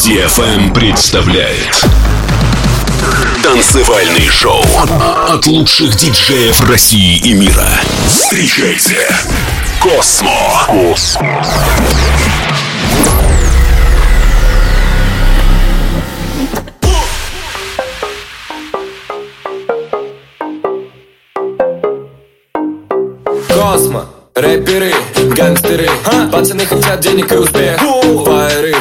DFM представляет Танцевальный шоу от лучших диджеев России и мира. Встречайте Космо. Космо. Космо, рэперы, гангстеры Пацаны хотят денег и успех Фаеры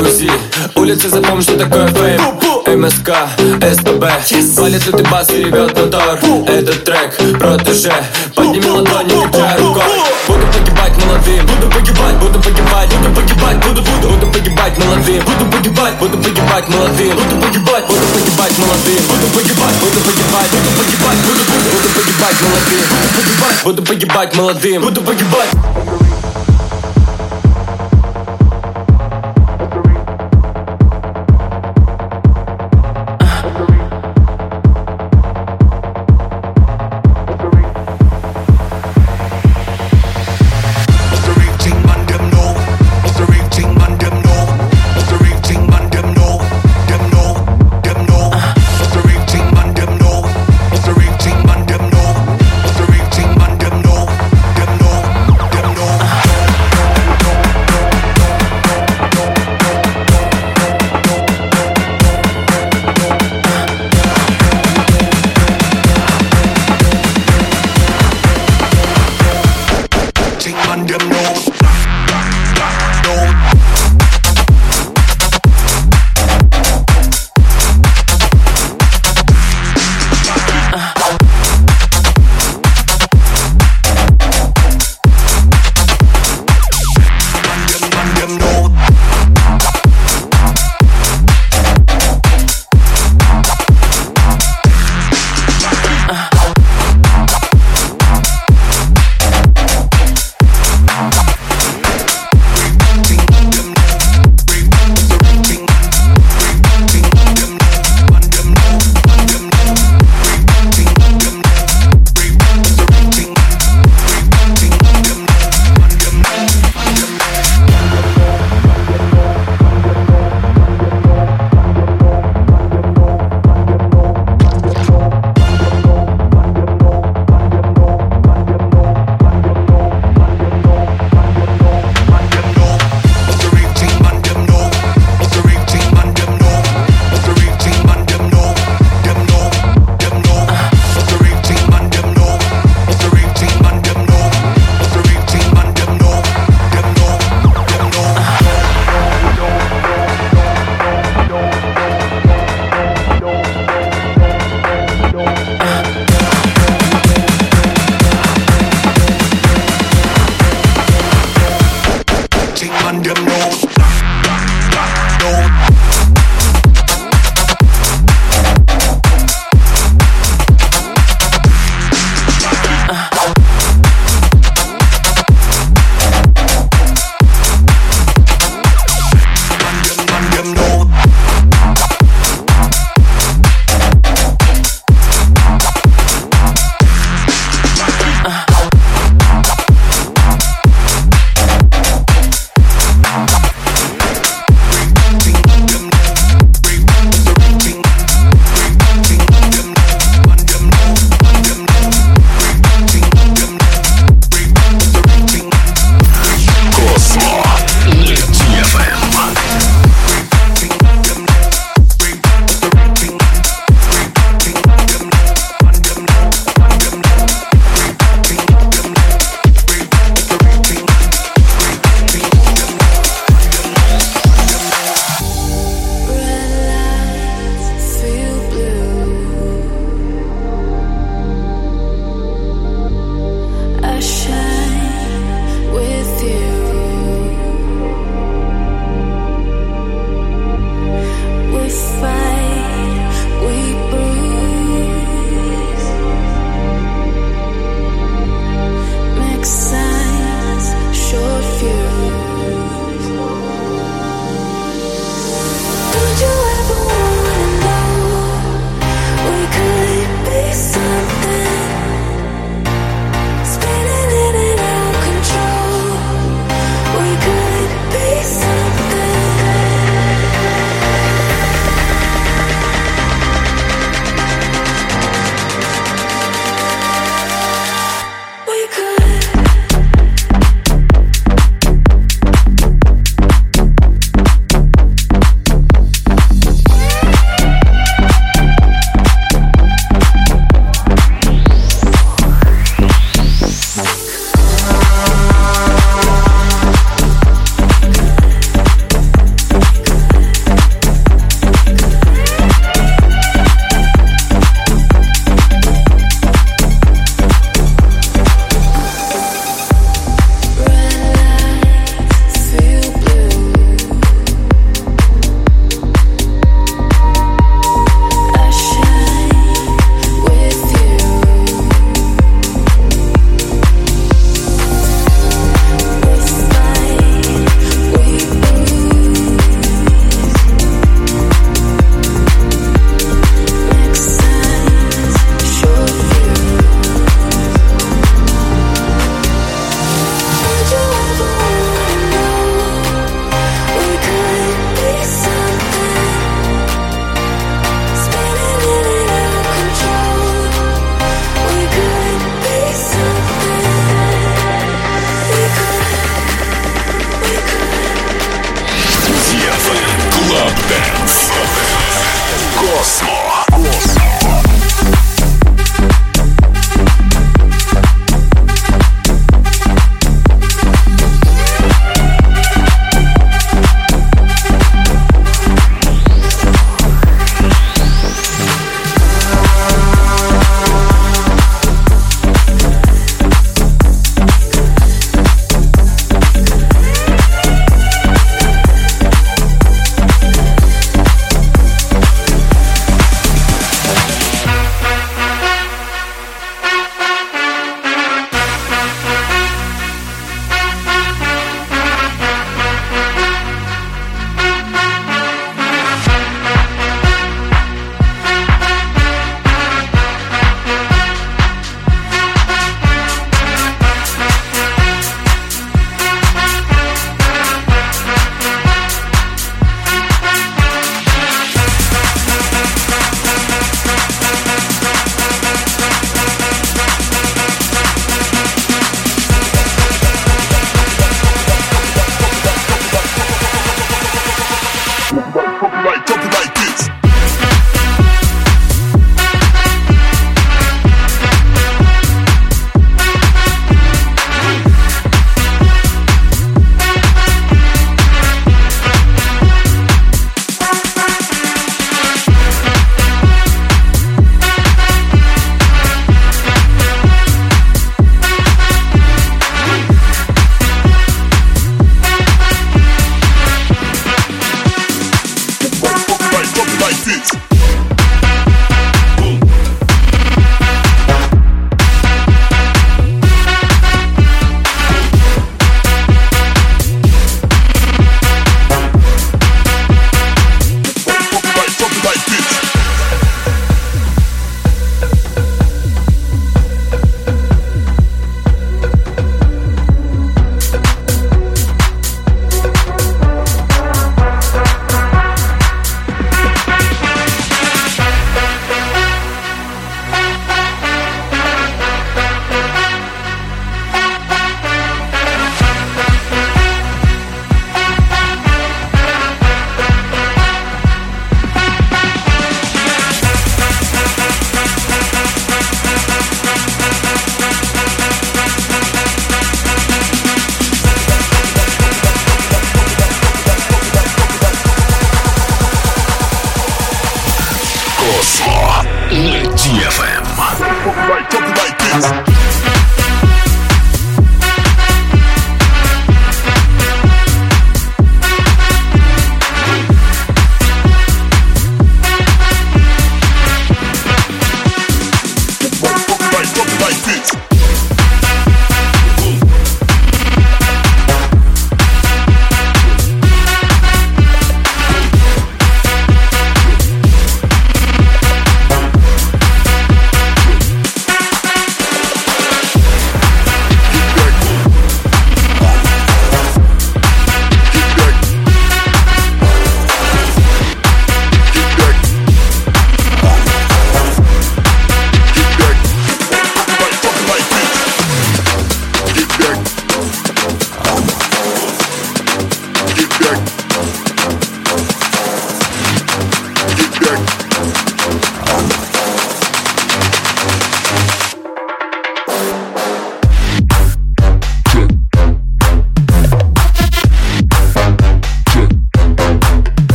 и УЗИ Улицы запомни, что такое фейм МСК, СПБ Валит лютый бас и ревет мотор Этот трек, протеже Подними ладони, качай рукой Буду погибать молодым. Буду погибать, буду погибать Буду погибать, буду, буду Буду погибать молодым. Буду погибать, буду погибать молодым. Буду погибать, буду погибать молодым. Буду погибать, буду погибать Буду погибать, буду, буду Буду погибать молодым. Буду погибать, буду погибать молодым. Буду погибать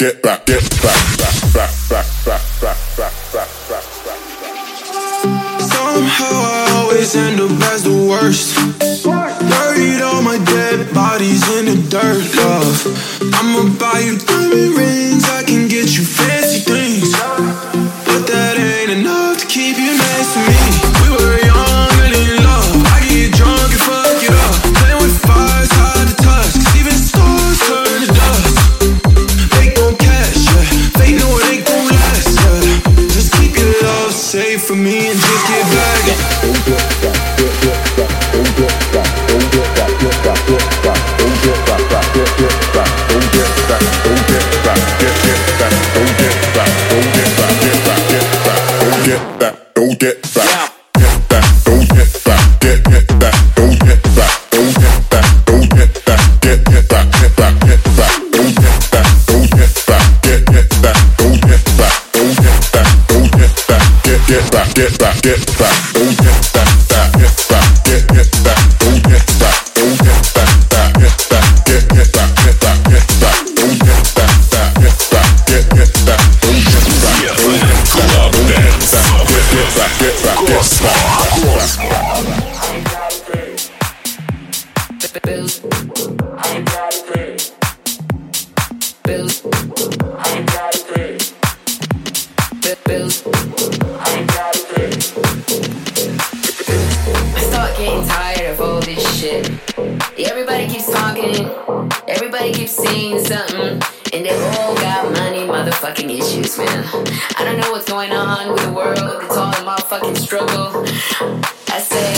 get back, motherfucking issues, man. I don't know what's going on with the world. It's all a motherfucking struggle. I say,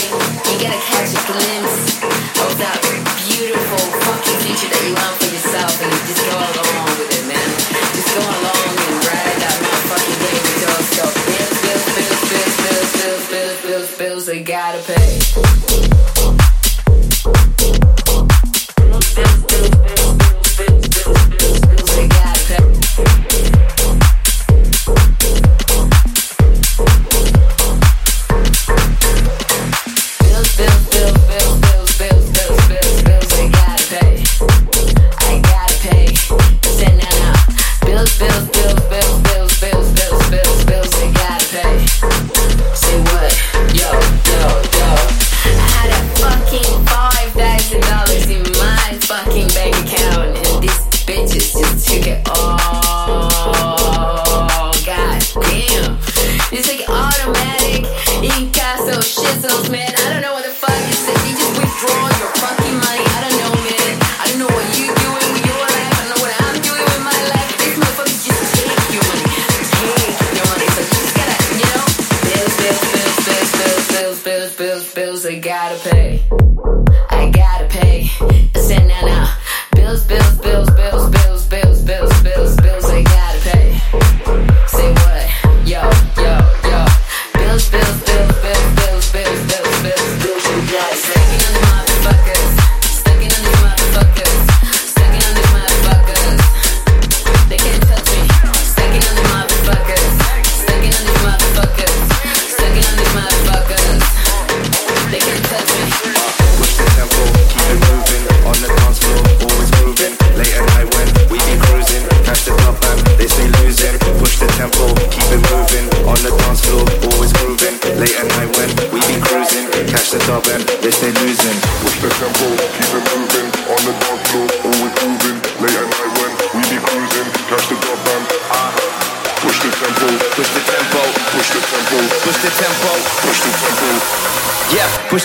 you gotta catch a glimpse of that beautiful fucking future that you want for yourself and you just go along with it, man. Just go along and ride that motherfucking fucking with yourself. Bills, bills, bills, bills, bills, bills, bills, bills, bills, bills, bills, bills, bills,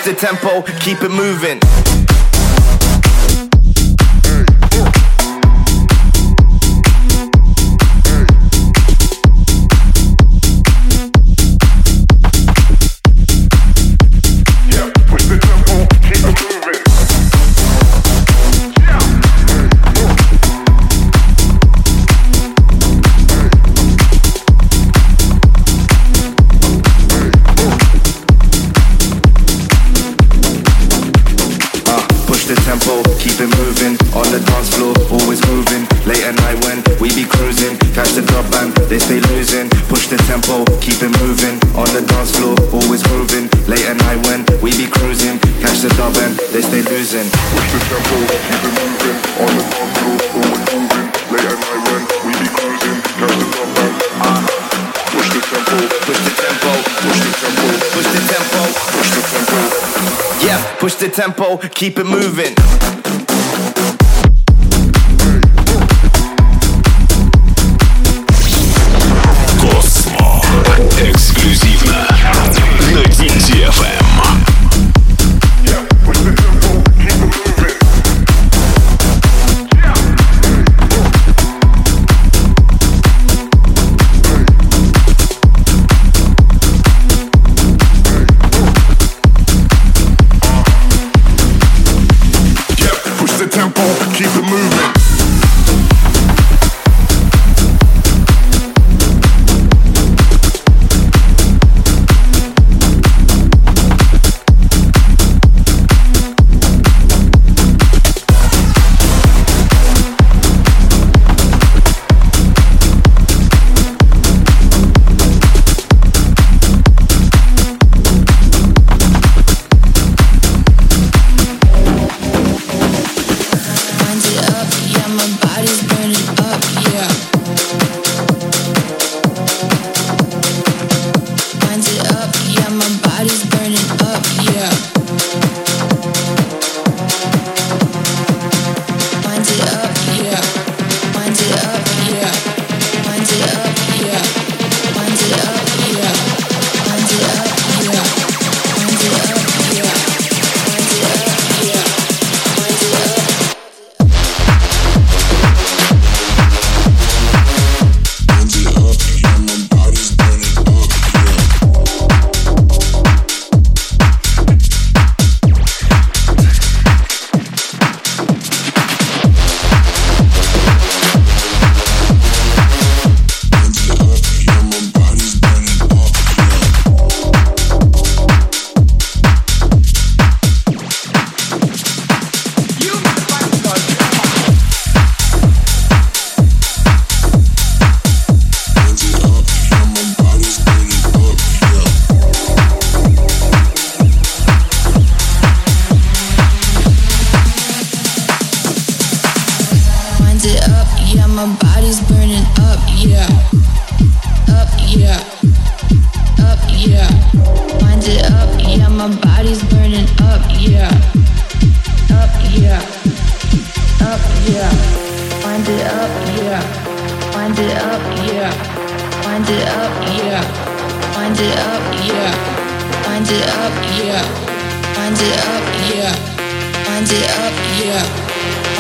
the tempo, keep it moving. tempo, keep it moving.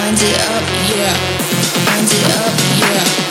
wind it up, yeah. Wind it up, yeah.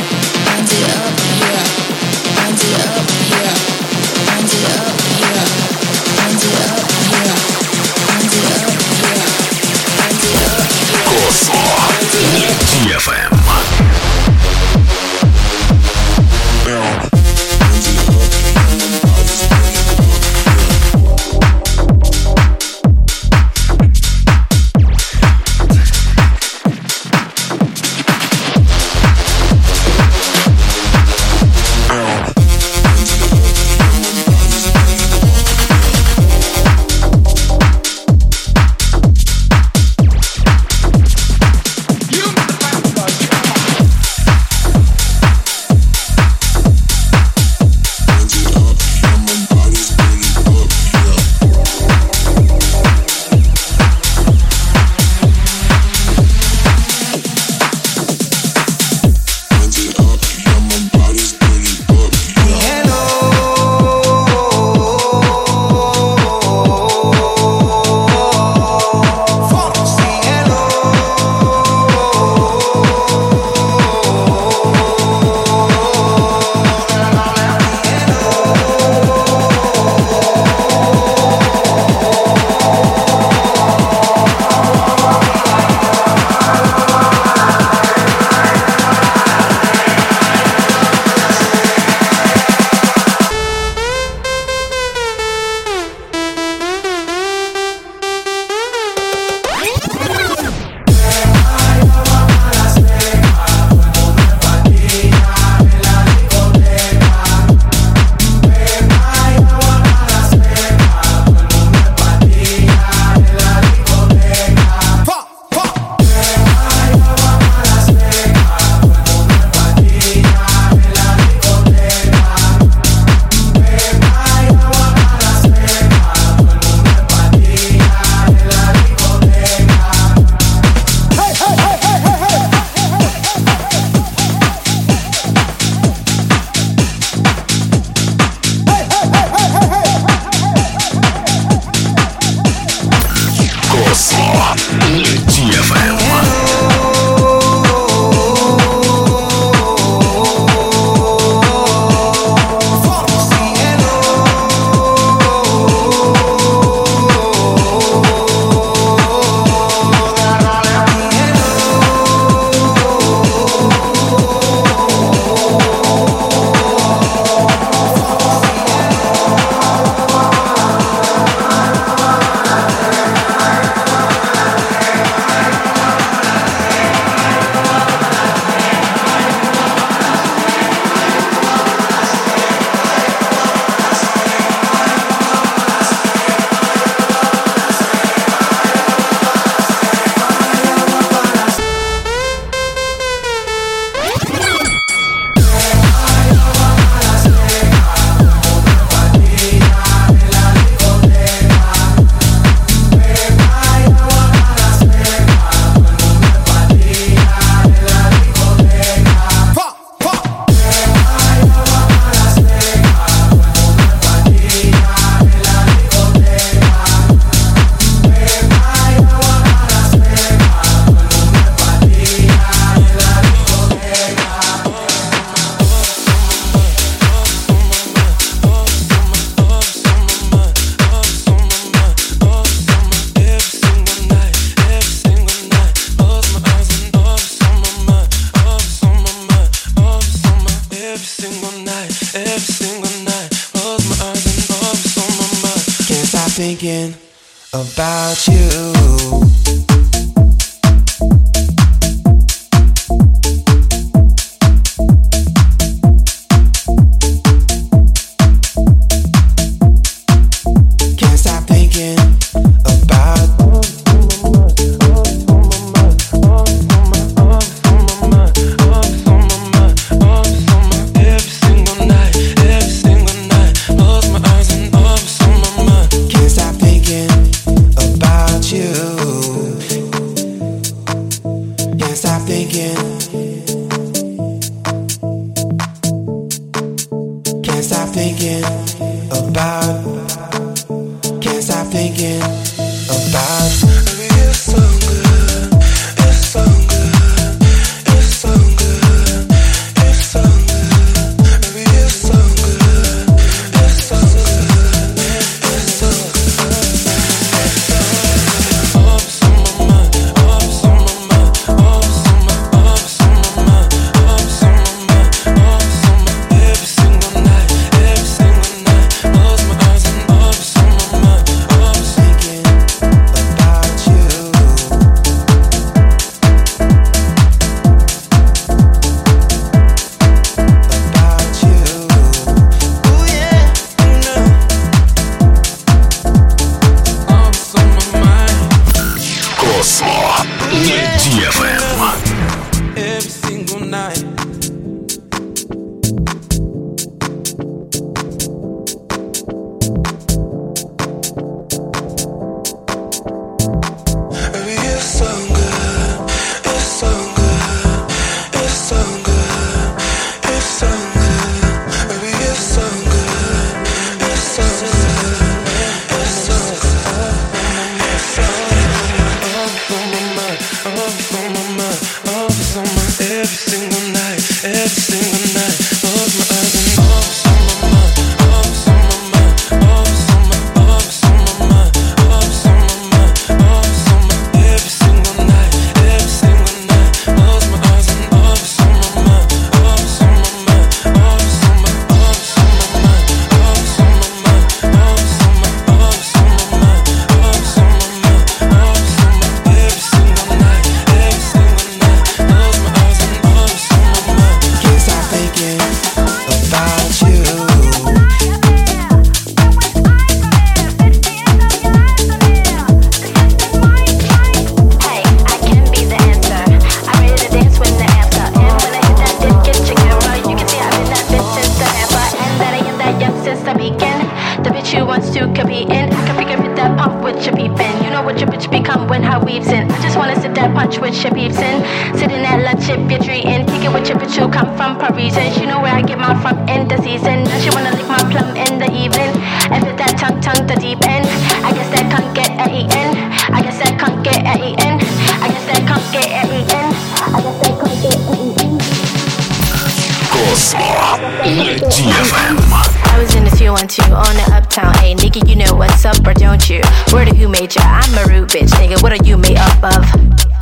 Nigga, you know what's up or don't you Word of who made you? I'm a rude bitch, nigga. What are you made up of?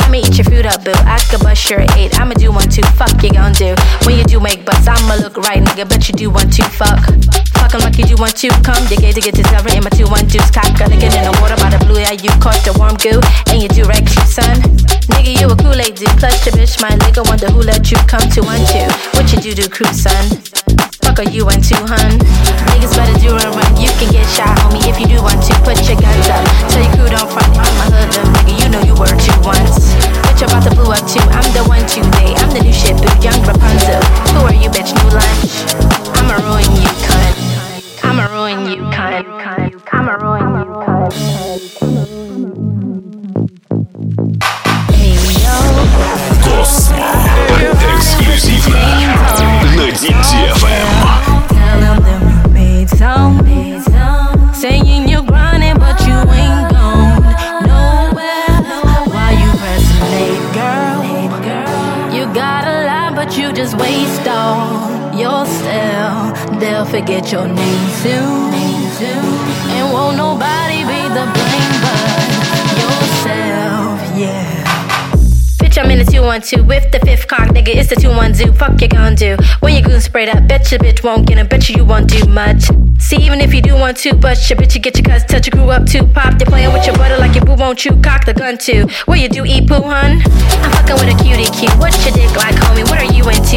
I'ma eat your food up, boo. Ask a bus, you gon' do. When you do make hater. I'ma look right, nigga. But you do one, to fuck. Fucking like you do want to come. You gave to seven in my two one deuce cock. Gonna get in the water by the blue eye. You caught the warm goo and you do cute son. Nigga, you a Kool-Aid dude. Plus your bitch, my nigga. Wonder who let you come to one two. What you do do crew son? fuck are you into, hun? Niggas better do and run, you can get shot homie, if you do want to. Put your guns up, tell your crew don't front. I'm a hood of nigga, you know you were two once. Bitch, you're about to blow up too. I'm the one to today, I'm the new shit, boo, young Rapunzel. Who are you, bitch, new lunch? I'ma ruin you, cunt. I'ma ruin you, cunt. I'ma ruin you, cunt. Hey, yo. Космо. Эксклюзивно на DFM. get your name soon. And won't nobody be the blame but yourself, yeah. Bitch, I'm in the 212 with the fifth cock, nigga. It's the 212. Fuck you gon' do. When you goon sprayed up, bet your bitch won't get him. Bet you you won't do much. See, even if you do want to, but your bitch, you get your cuss, touch, you grew up too. Pop, they playing with your butter like your boo won't you cock the gun too. What you do, eat poo, hun? I'm fucking with a cutie cute. What's your dick like, homie? What are you into?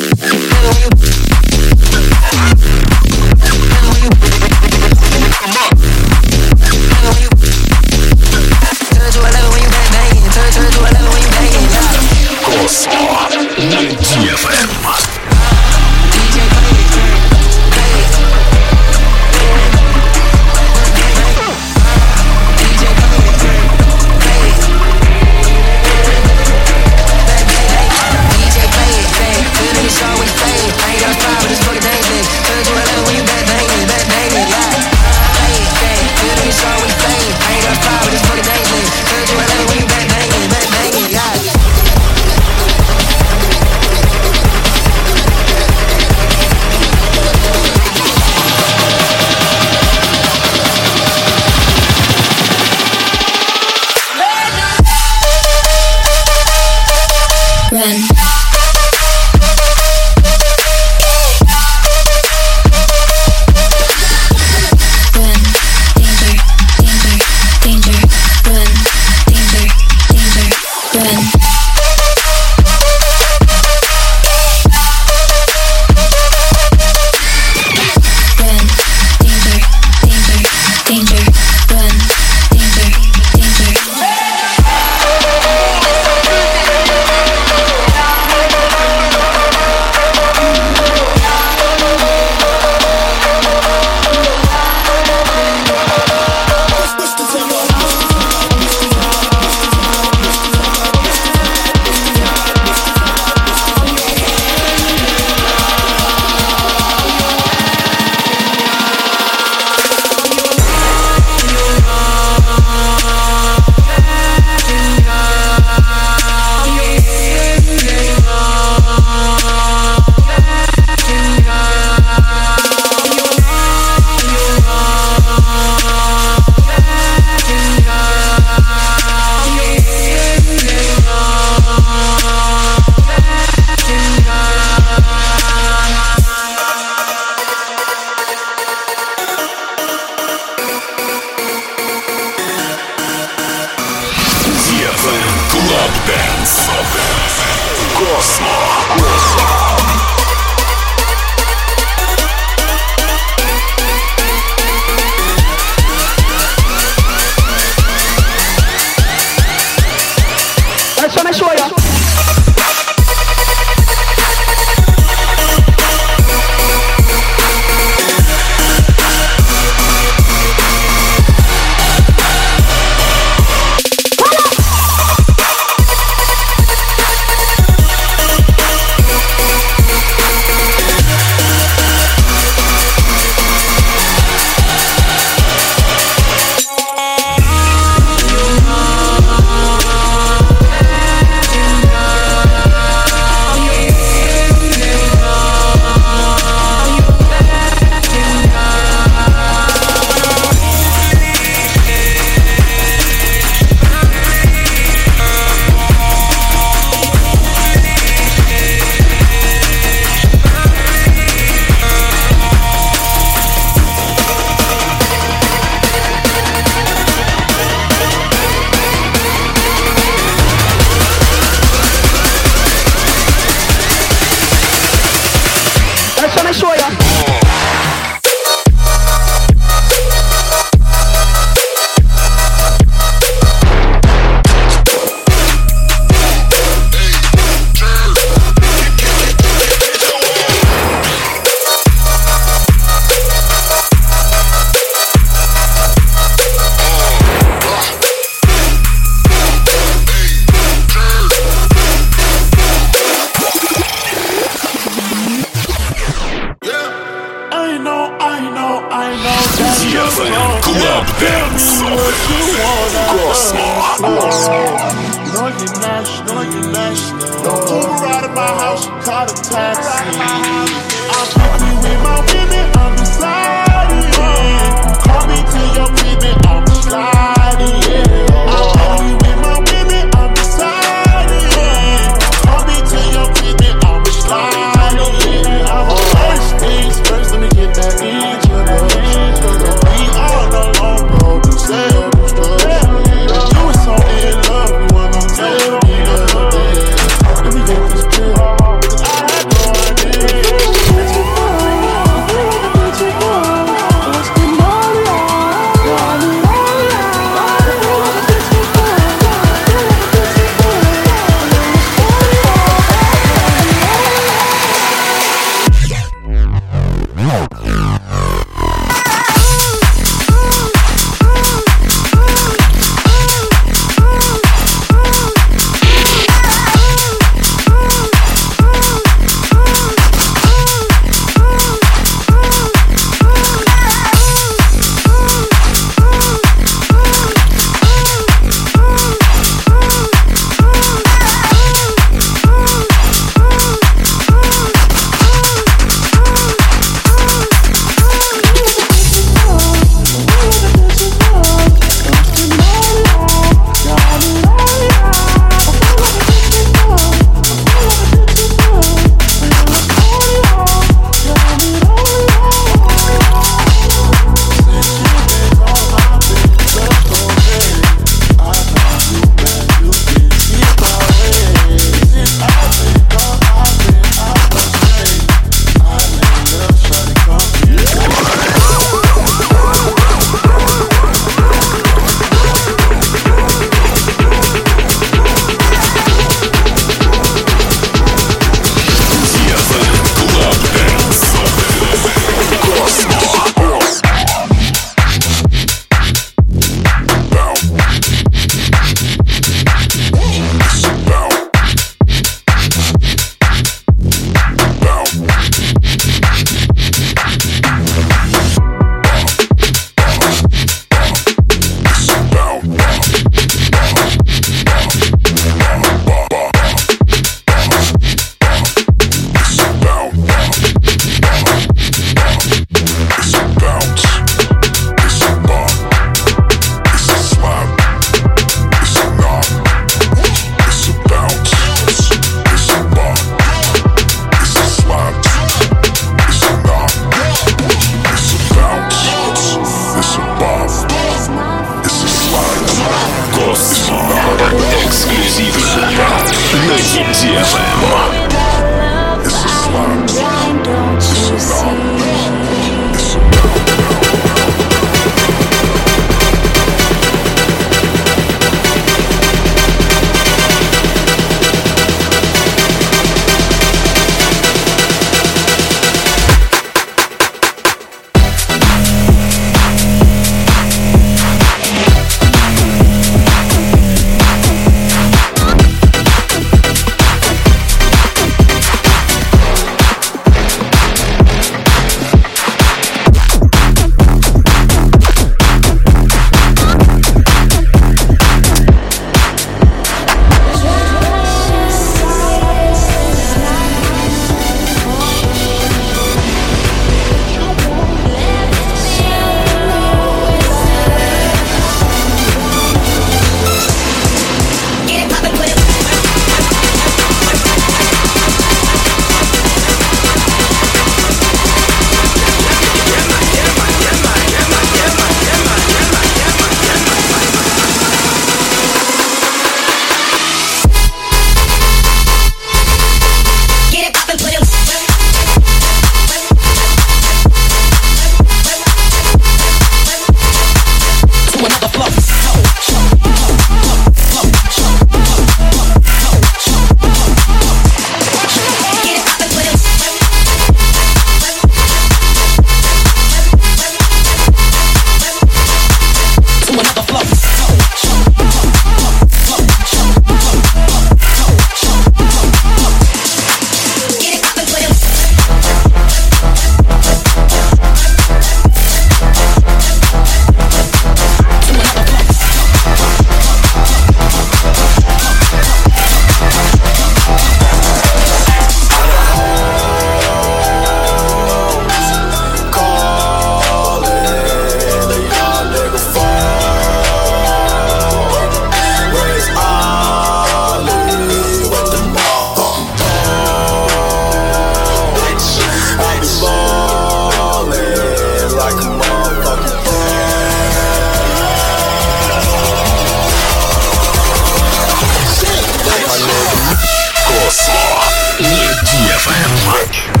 rich.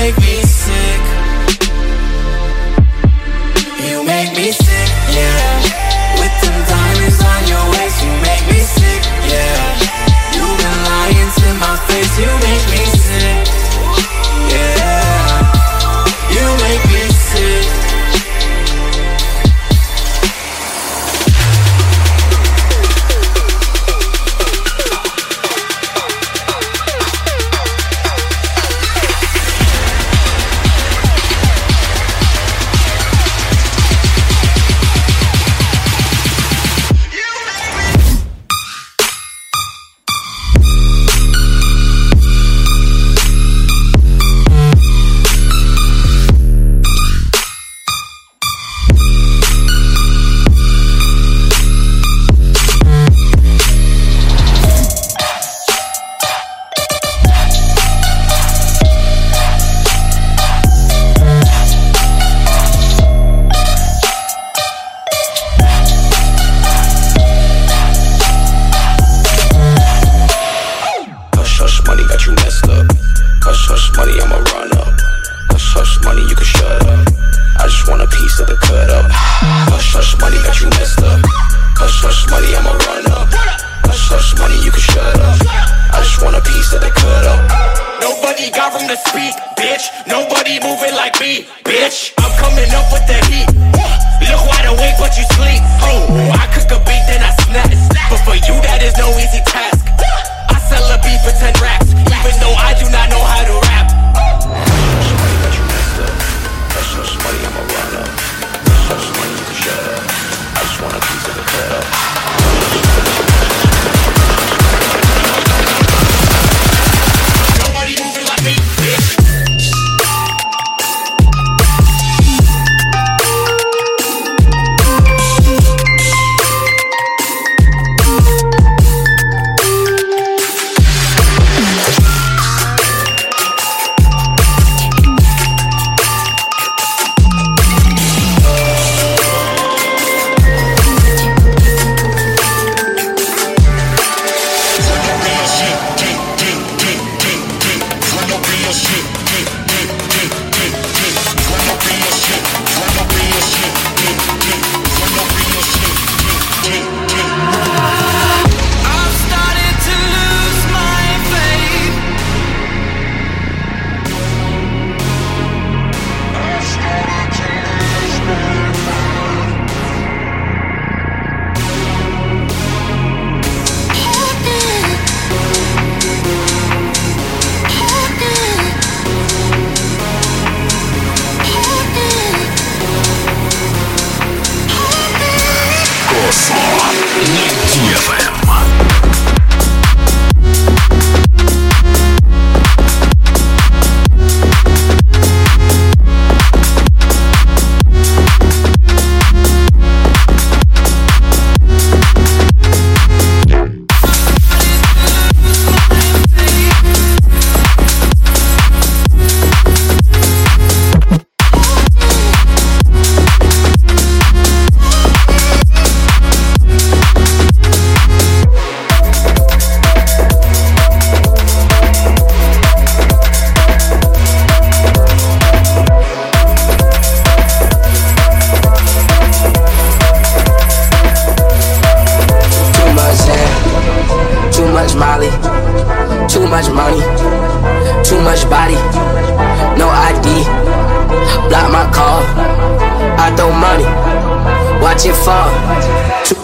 make me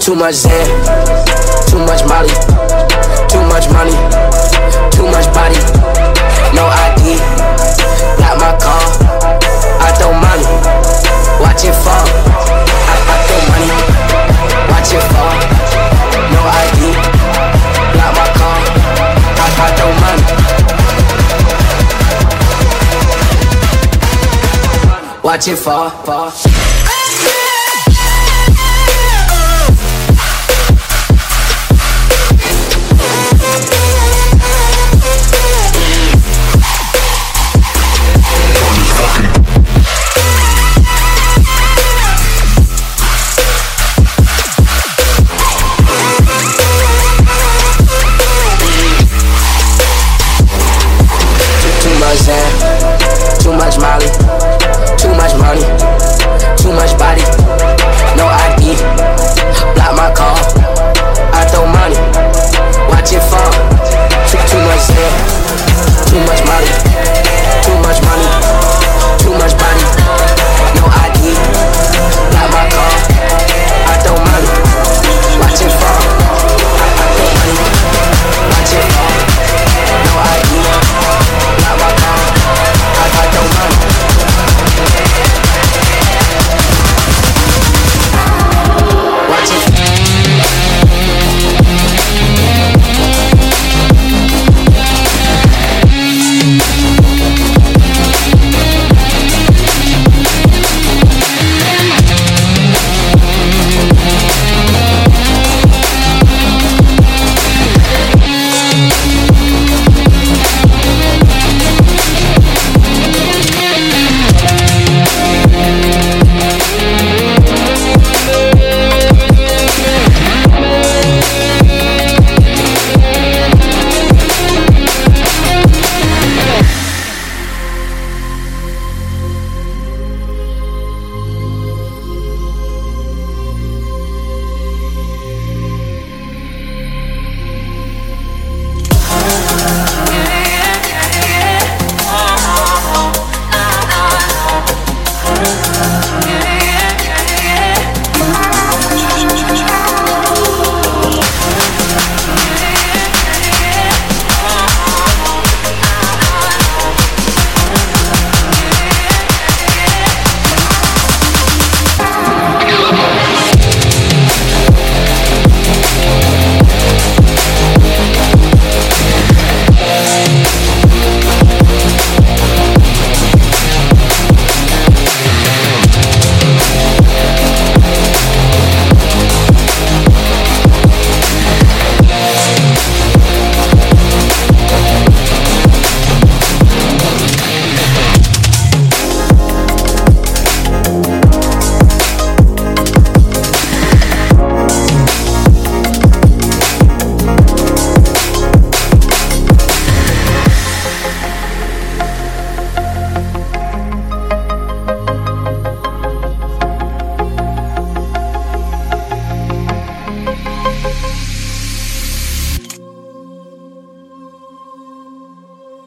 Too much Zen, too much Molly, too much money, too much body. No ID, block my car. I throw money, watch it fall. I, I throw money, watch it fall. No ID, block my car. I, I throw money. Watch it fall, fall.